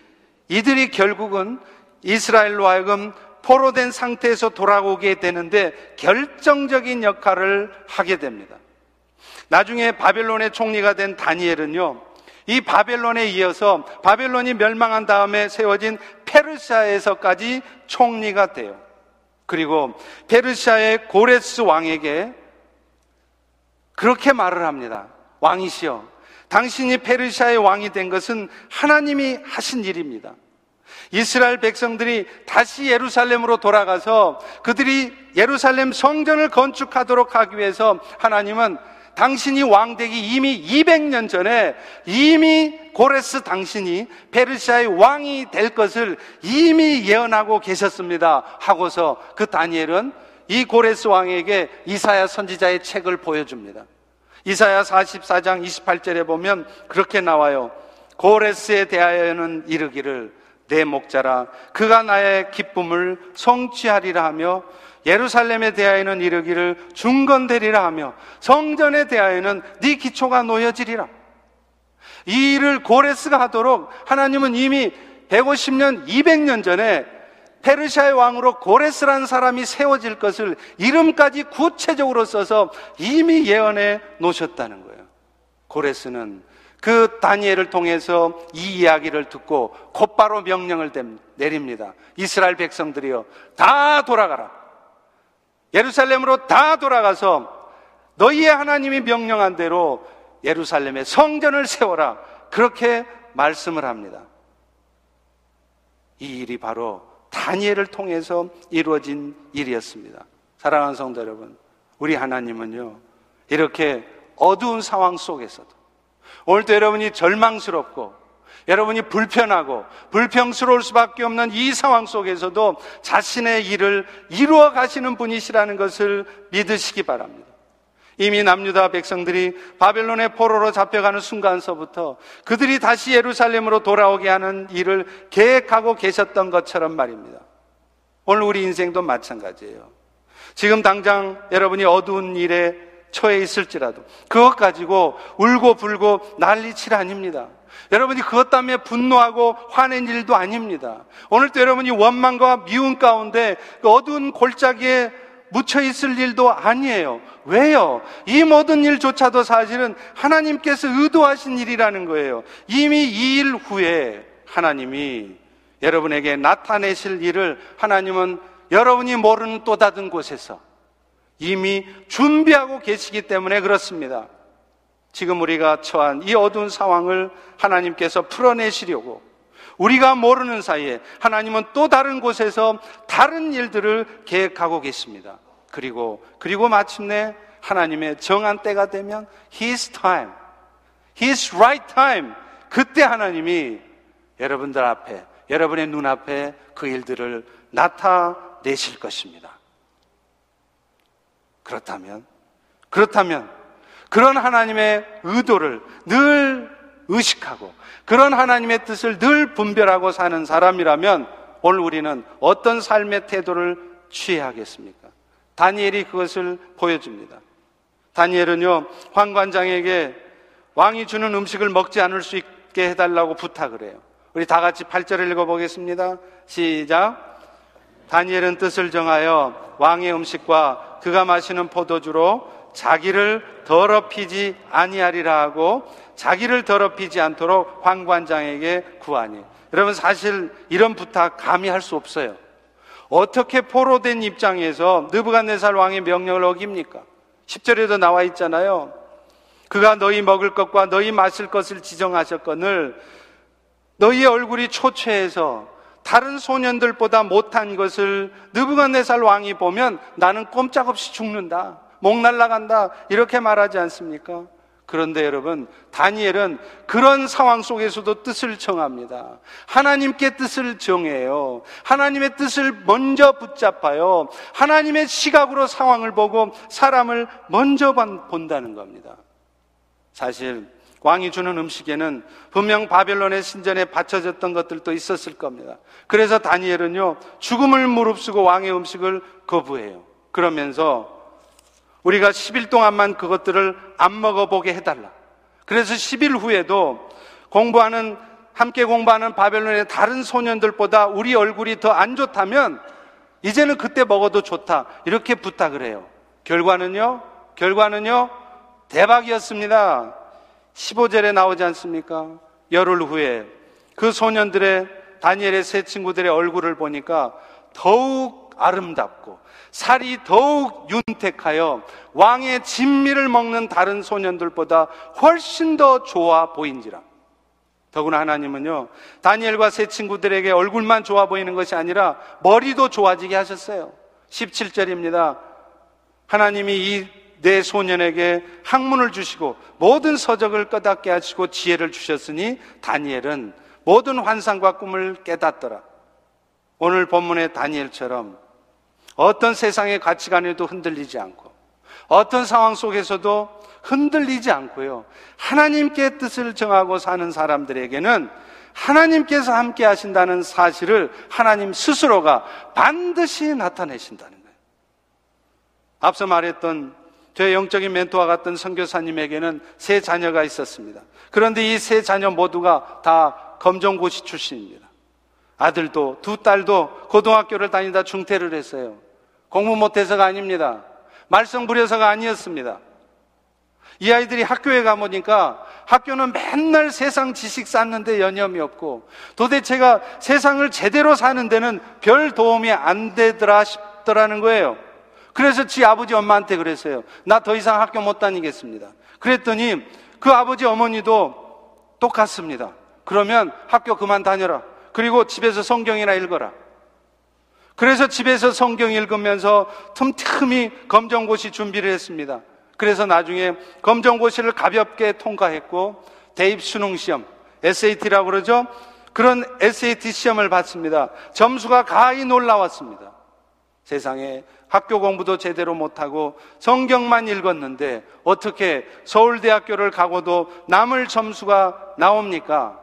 이들이 결국은 이스라엘로 하여금 포로된 상태에서 돌아오게 되는데 결정적인 역할을 하게 됩니다. 나중에 바벨론의 총리가 된 다니엘은요, 이 바벨론에 이어서 바벨론이 멸망한 다음에 세워진 페르시아에서까지 총리가 돼요. 그리고 페르시아의 고레스 왕에게 그렇게 말을 합니다. 왕이시여, 당신이 페르시아의 왕이 된 것은 하나님이 하신 일입니다. 이스라엘 백성들이 다시 예루살렘으로 돌아가서 그들이 예루살렘 성전을 건축하도록 하기 위해서 하나님은 당신이 왕되기 이미 200년 전에 이미 고레스 당신이 페르시아의 왕이 될 것을 이미 예언하고 계셨습니다. 하고서 그 다니엘은 이 고레스 왕에게 이사야 선지자의 책을 보여줍니다. 이사야 44장 28절에 보면 그렇게 나와요. 고레스에 대하여는 이르기를 내 목자라 그가 나의 기쁨을 성취하리라 하며 예루살렘에 대하여는 이르기를 중건되리라 하며 성전에 대하여는 네 기초가 놓여지리라. 이 일을 고레스가 하도록 하나님은 이미 150년, 200년 전에 페르시아의 왕으로 고레스라는 사람이 세워질 것을 이름까지 구체적으로 써서 이미 예언해 놓으셨다는 거예요. 고레스는 그 다니엘을 통해서 이 이야기를 듣고 곧바로 명령을 내립니다. 이스라엘 백성들이요. 다 돌아가라. 예루살렘으로 다 돌아가서 너희의 하나님이 명령한 대로 예루살렘에 성전을 세워라. 그렇게 말씀을 합니다. 이 일이 바로 다니엘을 통해서 이루어진 일이었습니다. 사랑하는 성도 여러분, 우리 하나님은요, 이렇게 어두운 상황 속에서도 오늘도 여러분이 절망스럽고 여러분이 불편하고 불평스러울 수밖에 없는 이 상황 속에서도 자신의 일을 이루어 가시는 분이시라는 것을 믿으시기 바랍니다. 이미 남유다 백성들이 바벨론의 포로로 잡혀가는 순간서부터 그들이 다시 예루살렘으로 돌아오게 하는 일을 계획하고 계셨던 것처럼 말입니다. 오늘 우리 인생도 마찬가지예요. 지금 당장 여러분이 어두운 일에 처해 있을지라도 그것 가지고 울고 불고 난리칠 아닙니다. 여러분이 그것 때문에 분노하고 화낸 일도 아닙니다. 오늘도 여러분이 원망과 미움 가운데 그 어두운 골짜기에 묻혀 있을 일도 아니에요. 왜요? 이 모든 일조차도 사실은 하나님께서 의도하신 일이라는 거예요. 이미 이 일 후에 하나님이 여러분에게 나타내실 일을 하나님은 여러분이 모르는 또 다른 곳에서 이미 준비하고 계시기 때문에 그렇습니다. 지금 우리가 처한 이 어두운 상황을 하나님께서 풀어내시려고 우리가 모르는 사이에 하나님은 또 다른 곳에서 다른 일들을 계획하고 계십니다. 그리고, 그리고 마침내 하나님의 정한 때가 되면 His time, His right time, 그때 하나님이 여러분들 앞에, 여러분의 눈앞에 그 일들을 나타내실 것입니다. 그렇다면, 그렇다면, 그런 하나님의 의도를 늘 의식하고, 그런 하나님의 뜻을 늘 분별하고 사는 사람이라면, 오늘 우리는 어떤 삶의 태도를 취해야 하겠습니까? 다니엘이 그것을 보여줍니다. 다니엘은요, 황관장에게 왕이 주는 음식을 먹지 않을 수 있게 해달라고 부탁을 해요. 우리 다 같이 8절을 읽어보겠습니다. 시작. 다니엘은 뜻을 정하여 왕의 음식과 그가 마시는 포도주로 자기를 더럽히지 아니하리라 하고 자기를 더럽히지 않도록 황관장에게 구하니. 여러분 사실 이런 부탁 감히 할 수 없어요. 어떻게 포로된 입장에서 느부갓네살 왕의 명령을 어깁니까? 10절에도 나와 있잖아요. 그가 너희 먹을 것과 너희 마실 것을 지정하셨거늘 너희 얼굴이 초췌해서 다른 소년들보다 못한 것을 느부갓네살 왕이 보면 나는 꼼짝없이 죽는다. 목 날라간다. 이렇게 말하지 않습니까? 그런데 여러분, 다니엘은 그런 상황 속에서도 뜻을 정합니다. 하나님께 뜻을 정해요. 하나님의 뜻을 먼저 붙잡아요. 하나님의 시각으로 상황을 보고 사람을 먼저 본다는 겁니다. 사실 왕이 주는 음식에는 분명 바벨론의 신전에 바쳐졌던 것들도 있었을 겁니다. 그래서 다니엘은요, 죽음을 무릅쓰고 왕의 음식을 거부해요. 그러면서 우리가 10일 동안만 그것들을 안 먹어보게 해달라. 그래서 10일 후에도 공부하는, 함께 공부하는 바벨론의 다른 소년들보다 우리 얼굴이 더 안 좋다면 이제는 그때 먹어도 좋다. 이렇게 부탁을 해요. 결과는요, 결과는요, 대박이었습니다. 15절에 나오지 않습니까? 열흘 후에 그 소년들의 다니엘의 세 친구들의 얼굴을 보니까 더욱 아름답고 살이 더욱 윤택하여 왕의 진미를 먹는 다른 소년들보다 훨씬 더 좋아 보인지라. 더구나 하나님은요, 다니엘과 세 친구들에게 얼굴만 좋아 보이는 것이 아니라 머리도 좋아지게 하셨어요. 17절입니다. 하나님이 이 네 소년에게 학문을 주시고 모든 서적을 깨닫게 하시고 지혜를 주셨으니 다니엘은 모든 환상과 꿈을 깨닫더라. 오늘 본문의 다니엘처럼 어떤 세상의 가치관에도 흔들리지 않고 어떤 상황 속에서도 흔들리지 않고요. 하나님께 뜻을 정하고 사는 사람들에게는 하나님께서 함께 하신다는 사실을 하나님 스스로가 반드시 나타내신다는 거예요. 앞서 말했던 저의 영적인 멘토와 같은 선교사님에게는 세 자녀가 있었습니다. 그런데 이 세 자녀 모두가 다 검정고시 출신입니다. 아들도 두 딸도 고등학교를 다니다 중퇴를 했어요. 공부 못해서가 아닙니다. 말썽 부려서가 아니었습니다. 이 아이들이 학교에 가보니까 학교는 맨날 세상 지식 쌓는데 여념이 없고 도대체가 세상을 제대로 사는 데는 별 도움이 안 되더라 싶더라는 거예요. 그래서 지 아버지 엄마한테 그랬어요. 나 더 이상 학교 못 다니겠습니다. 그랬더니 그 아버지 어머니도 똑같습니다. 그러면 학교 그만 다녀라. 그리고 집에서 성경이나 읽어라. 그래서 집에서 성경 읽으면서 틈틈이 검정고시 준비를 했습니다. 그래서 나중에 검정고시를 가볍게 통과했고 대입 수능 시험, SAT라고 그러죠? 그런 SAT 시험을 봤습니다. 점수가 가히 놀라웠습니다. 세상에 학교 공부도 제대로 못하고 성경만 읽었는데 어떻게 서울대학교를 가고도 남을 점수가 나옵니까?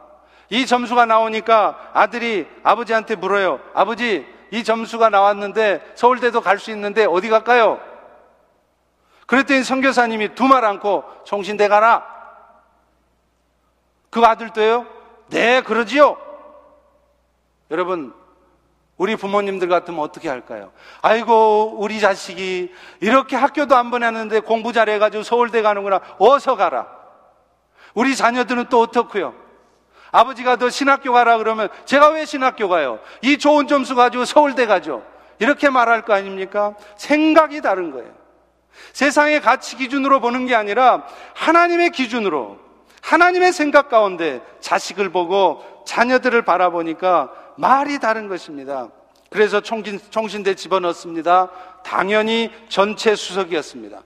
이 점수가 나오니까 아들이 아버지한테 물어요. 아버지, 이 점수가 나왔는데 서울대도 갈 수 있는데 어디 갈까요? 그랬더니 선교사님이 두 말 않고 총신대 가라. 그 아들도요? 네, 그러지요. 여러분, 우리 부모님들 같으면 어떻게 할까요? 아이고, 우리 자식이 이렇게 학교도 안 보냈는데 공부 잘해가지고 서울대 가는구나. 어서 가라. 우리 자녀들은 또 어떻고요? 아버지가 더 신학교 가라 그러면 제가 왜 신학교 가요? 이 좋은 점수 가지고 서울대 가죠. 이렇게 말할 거 아닙니까? 생각이 다른 거예요. 세상의 가치 기준으로 보는 게 아니라 하나님의 기준으로 하나님의 생각 가운데 자식을 보고 자녀들을 바라보니까 말이 다른 것입니다. 그래서 총신, 총신대 집어넣습니다. 당연히 전체 수석이었습니다.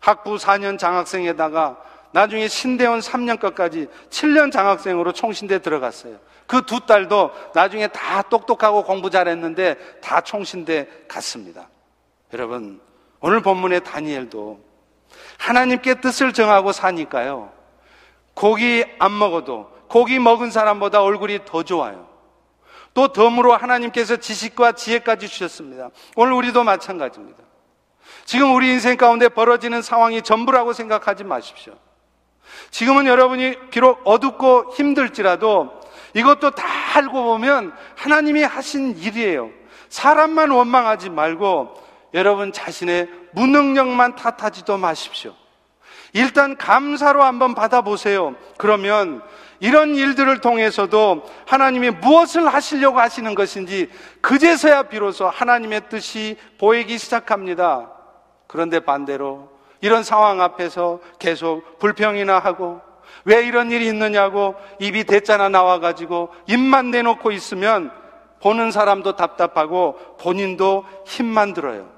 학부 4년 장학생에다가 나중에 신대원 3년까지 7년 장학생으로 총신대 들어갔어요. 그 두 딸도 나중에 다 똑똑하고 공부 잘했는데 다 총신대 갔습니다. 여러분, 오늘 본문의 다니엘도 하나님께 뜻을 정하고 사니까요. 고기 안 먹어도 고기 먹은 사람보다 얼굴이 더 좋아요. 또 덤으로 하나님께서 지식과 지혜까지 주셨습니다. 오늘 우리도 마찬가지입니다. 지금 우리 인생 가운데 벌어지는 상황이 전부라고 생각하지 마십시오. 지금은 여러분이 비록 어둡고 힘들지라도 이것도 다 알고 보면 하나님이 하신 일이에요. 사람만 원망하지 말고 여러분 자신의 무능력만 탓하지도 마십시오. 일단 감사로 한번 받아보세요. 그러면 이런 일들을 통해서도 하나님이 무엇을 하시려고 하시는 것인지 그제서야 비로소 하나님의 뜻이 보이기 시작합니다. 그런데 반대로 이런 상황 앞에서 계속 불평이나 하고 왜 이런 일이 있느냐고 입이 대짜나 나와가지고 입만 내놓고 있으면 보는 사람도 답답하고 본인도 힘만 들어요.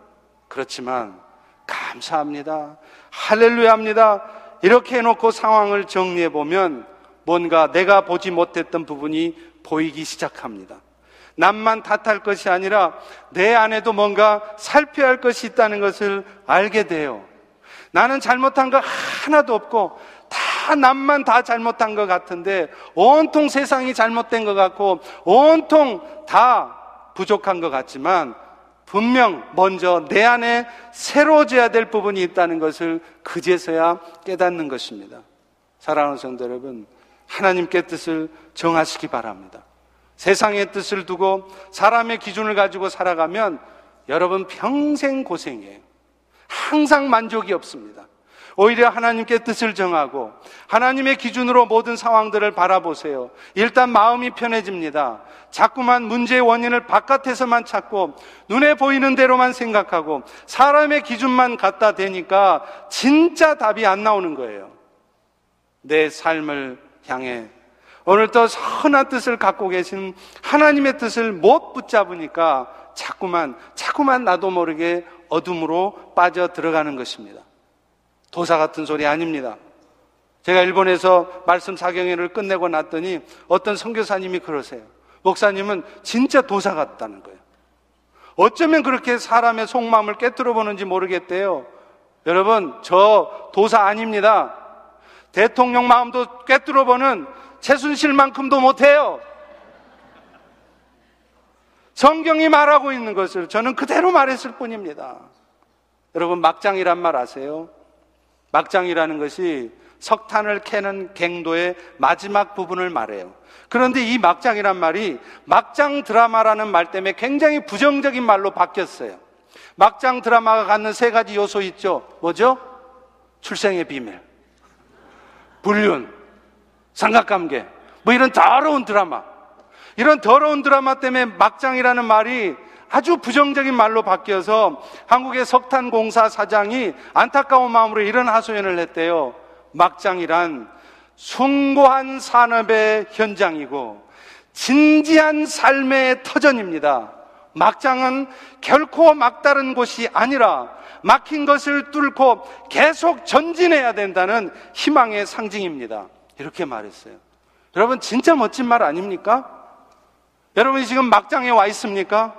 그렇지만 감사합니다. 할렐루야 합니다. 이렇게 해놓고 상황을 정리해 보면 뭔가 내가 보지 못했던 부분이 보이기 시작합니다. 남만 탓할 것이 아니라 내 안에도 뭔가 살펴야 할 것이 있다는 것을 알게 돼요. 나는 잘못한 거 하나도 없고 다 남만 다 잘못한 것 같은데 온통 세상이 잘못된 것 같고 온통 다 부족한 것 같지만 분명 먼저 내 안에 새로워져야 될 부분이 있다는 것을 그제서야 깨닫는 것입니다. 사랑하는 성도 여러분, 하나님께 뜻을 정하시기 바랍니다. 세상의 뜻을 두고 사람의 기준을 가지고 살아가면 여러분 평생 고생이에요. 항상 만족이 없습니다. 오히려 하나님께 뜻을 정하고 하나님의 기준으로 모든 상황들을 바라보세요. 일단 마음이 편해집니다. 자꾸만 문제의 원인을 바깥에서만 찾고 눈에 보이는 대로만 생각하고 사람의 기준만 갖다 대니까 진짜 답이 안 나오는 거예요. 내 삶을 향해 오늘도 선한 뜻을 갖고 계신 하나님의 뜻을 못 붙잡으니까 자꾸만, 자꾸만 나도 모르게 어둠으로 빠져 들어가는 것입니다. 도사 같은 소리 아닙니다. 제가 일본에서 말씀 사경회를 끝내고 났더니 어떤 선교사님이 그러세요. 목사님은 진짜 도사 같다는 거예요. 어쩌면 그렇게 사람의 속마음을 깨뜨려 보는지 모르겠대요. 여러분, 저 도사 아닙니다. 대통령 마음도 깨뜨려 보는 최순실만큼도 못해요. 성경이 말하고 있는 것을 저는 그대로 말했을 뿐입니다. 여러분, 막장이란 말 아세요? 막장이라는 것이 석탄을 캐는 갱도의 마지막 부분을 말해요. 그런데 이 막장이란 말이 막장 드라마라는 말 때문에 굉장히 부정적인 말로 바뀌었어요. 막장 드라마가 갖는 세 가지 요소 있죠. 뭐죠? 출생의 비밀, 불륜, 삼각관계, 뭐 이런 더러운 드라마. 이런 더러운 드라마 때문에 막장이라는 말이 아주 부정적인 말로 바뀌어서 한국의 석탄공사 사장이 안타까운 마음으로 이런 하소연을 했대요. 막장이란 숭고한 산업의 현장이고 진지한 삶의 터전입니다. 막장은 결코 막다른 곳이 아니라 막힌 것을 뚫고 계속 전진해야 된다는 희망의 상징입니다. 이렇게 말했어요. 여러분, 진짜 멋진 말 아닙니까? 여러분이 지금 막장에 와 있습니까?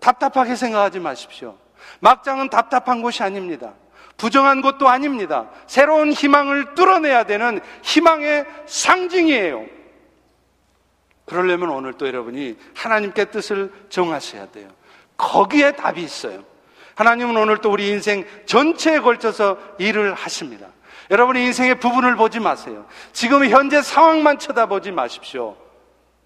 답답하게 생각하지 마십시오. 막장은 답답한 곳이 아닙니다. 부정한 곳도 아닙니다. 새로운 희망을 뚫어내야 되는 희망의 상징이에요. 그러려면 오늘 또 여러분이 하나님께 뜻을 정하셔야 돼요. 거기에 답이 있어요. 하나님은 오늘 또 우리 인생 전체에 걸쳐서 일을 하십니다. 여러분의 인생의 부분을 보지 마세요. 지금 현재 상황만 쳐다보지 마십시오.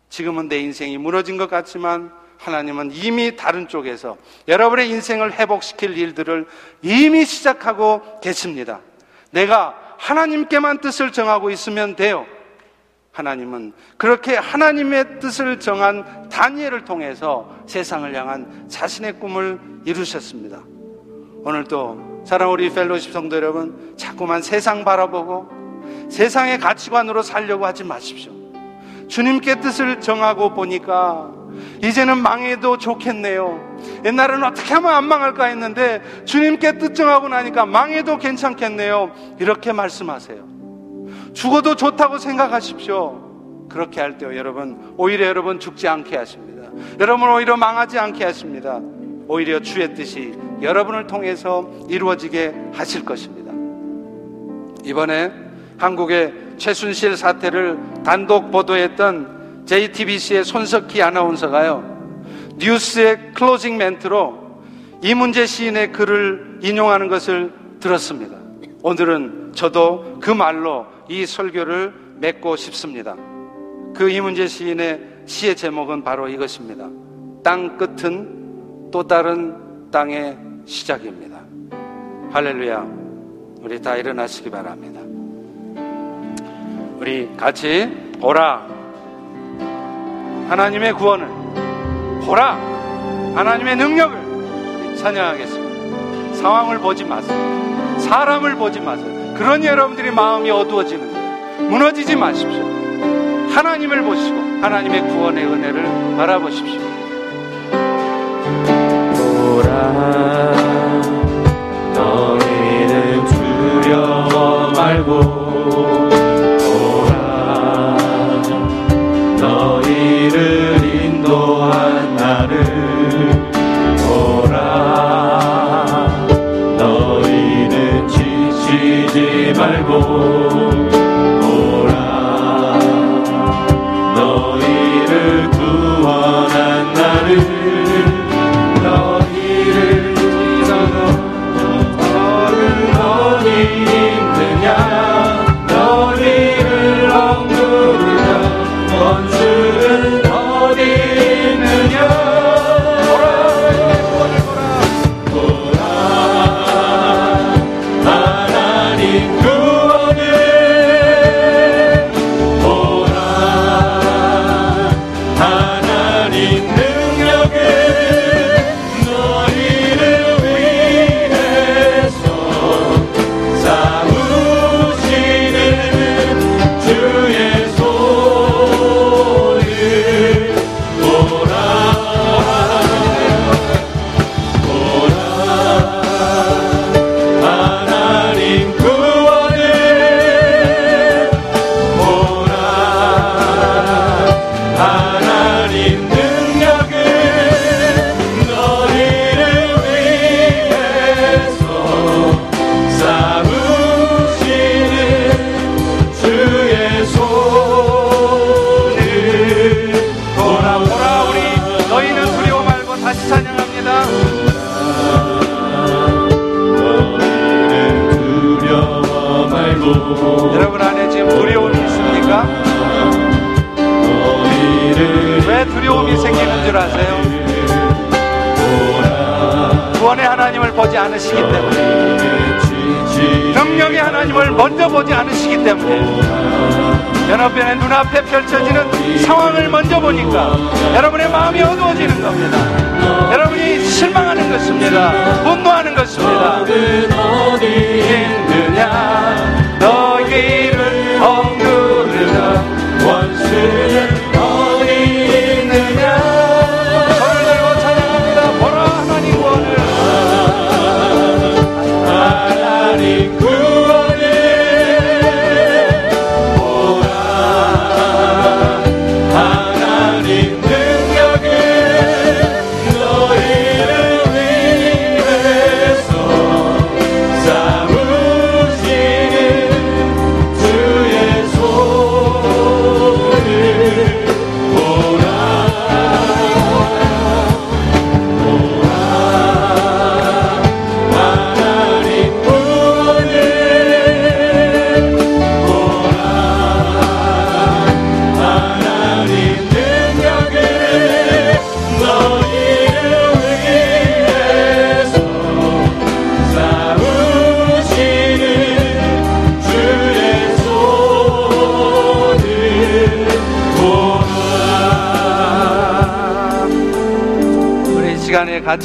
지금은 내 인생이 무너진 것 같지만 하나님은 이미 다른 쪽에서 여러분의 인생을 회복시킬 일들을 이미 시작하고 계십니다. 내가 하나님께만 뜻을 정하고 있으면 돼요. 하나님은 그렇게 하나님의 뜻을 정한 다니엘을 통해서 세상을 향한 자신의 꿈을 이루셨습니다. 오늘도 사랑 우리 펠로십 성도 여러분, 자꾸만 세상 바라보고 세상의 가치관으로 살려고 하지 마십시오. 주님께 뜻을 정하고 보니까 이제는 망해도 좋겠네요. 옛날에는 어떻게 하면 안 망할까 했는데 주님께 뜻 정하고 나니까 망해도 괜찮겠네요. 이렇게 말씀하세요. 죽어도 좋다고 생각하십시오. 그렇게 할 때요, 여러분. 오히려 여러분 죽지 않게 하십니다. 여러분 오히려 망하지 않게 하십니다. 오히려 주의 뜻이 여러분을 통해서 이루어지게 하실 것입니다. 이번에 한국의 최순실 사태를 단독 보도했던 JTBC의 손석희 아나운서가요. 뉴스의 클로징 멘트로 이문재 시인의 글을 인용하는 것을 들었습니다. 오늘은 저도 그 말로 이 설교를 맺고 싶습니다. 그 이문재 시인의 시의 제목은 바로 이것입니다. 땅 끝은 또 다른 땅의 시작입니다. 할렐루야. 우리 다 일어나시기 바랍니다. 우리 같이 보라. 하나님의 구원을 보라. 하나님의 능력을 찬양하겠습니다. 상황을 보지 마세요. 사람을 보지 마세요. 그러니 여러분들이 마음이 어두워지는. 무너지지 마십시오. 하나님을 보시고 하나님의 구원의 은혜를 바라보십시오.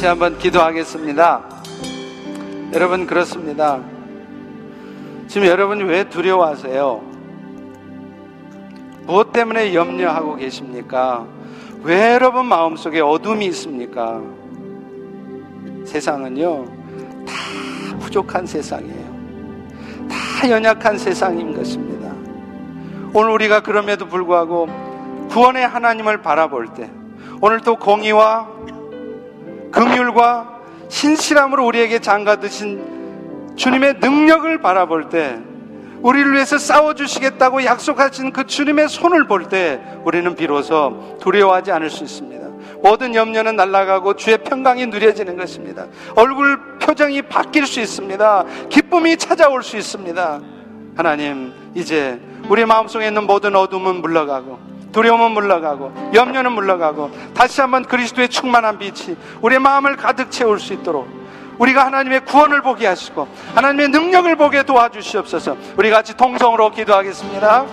한번 기도하겠습니다. 여러분 그렇습니다. 지금 여러분이 왜 두려워하세요? 무엇 때문에 염려하고 계십니까? 왜 여러분 마음속에 어둠이 있습니까? 세상은요, 다 부족한 세상이에요. 다 연약한 세상인 것입니다. 오늘 우리가 그럼에도 불구하고 구원의 하나님을 바라볼 때, 오늘 또 공의와 긍휼과 신실함으로 우리에게 장가 드신 주님의 능력을 바라볼 때, 우리를 위해서 싸워주시겠다고 약속하신 그 주님의 손을 볼 때, 우리는 비로소 두려워하지 않을 수 있습니다. 모든 염려는 날아가고 주의 평강이 누려지는 것입니다. 얼굴 표정이 바뀔 수 있습니다. 기쁨이 찾아올 수 있습니다. 하나님, 이제 우리 마음속에 있는 모든 어둠은 물러가고, 두려움은 물러가고, 염려는 물러가고, 다시 한번 그리스도의 충만한 빛이 우리의 마음을 가득 채울 수 있도록 우리가 하나님의 구원을 보게 하시고, 하나님의 능력을 보게 도와주시옵소서, 우리 같이 통성으로 기도하겠습니다.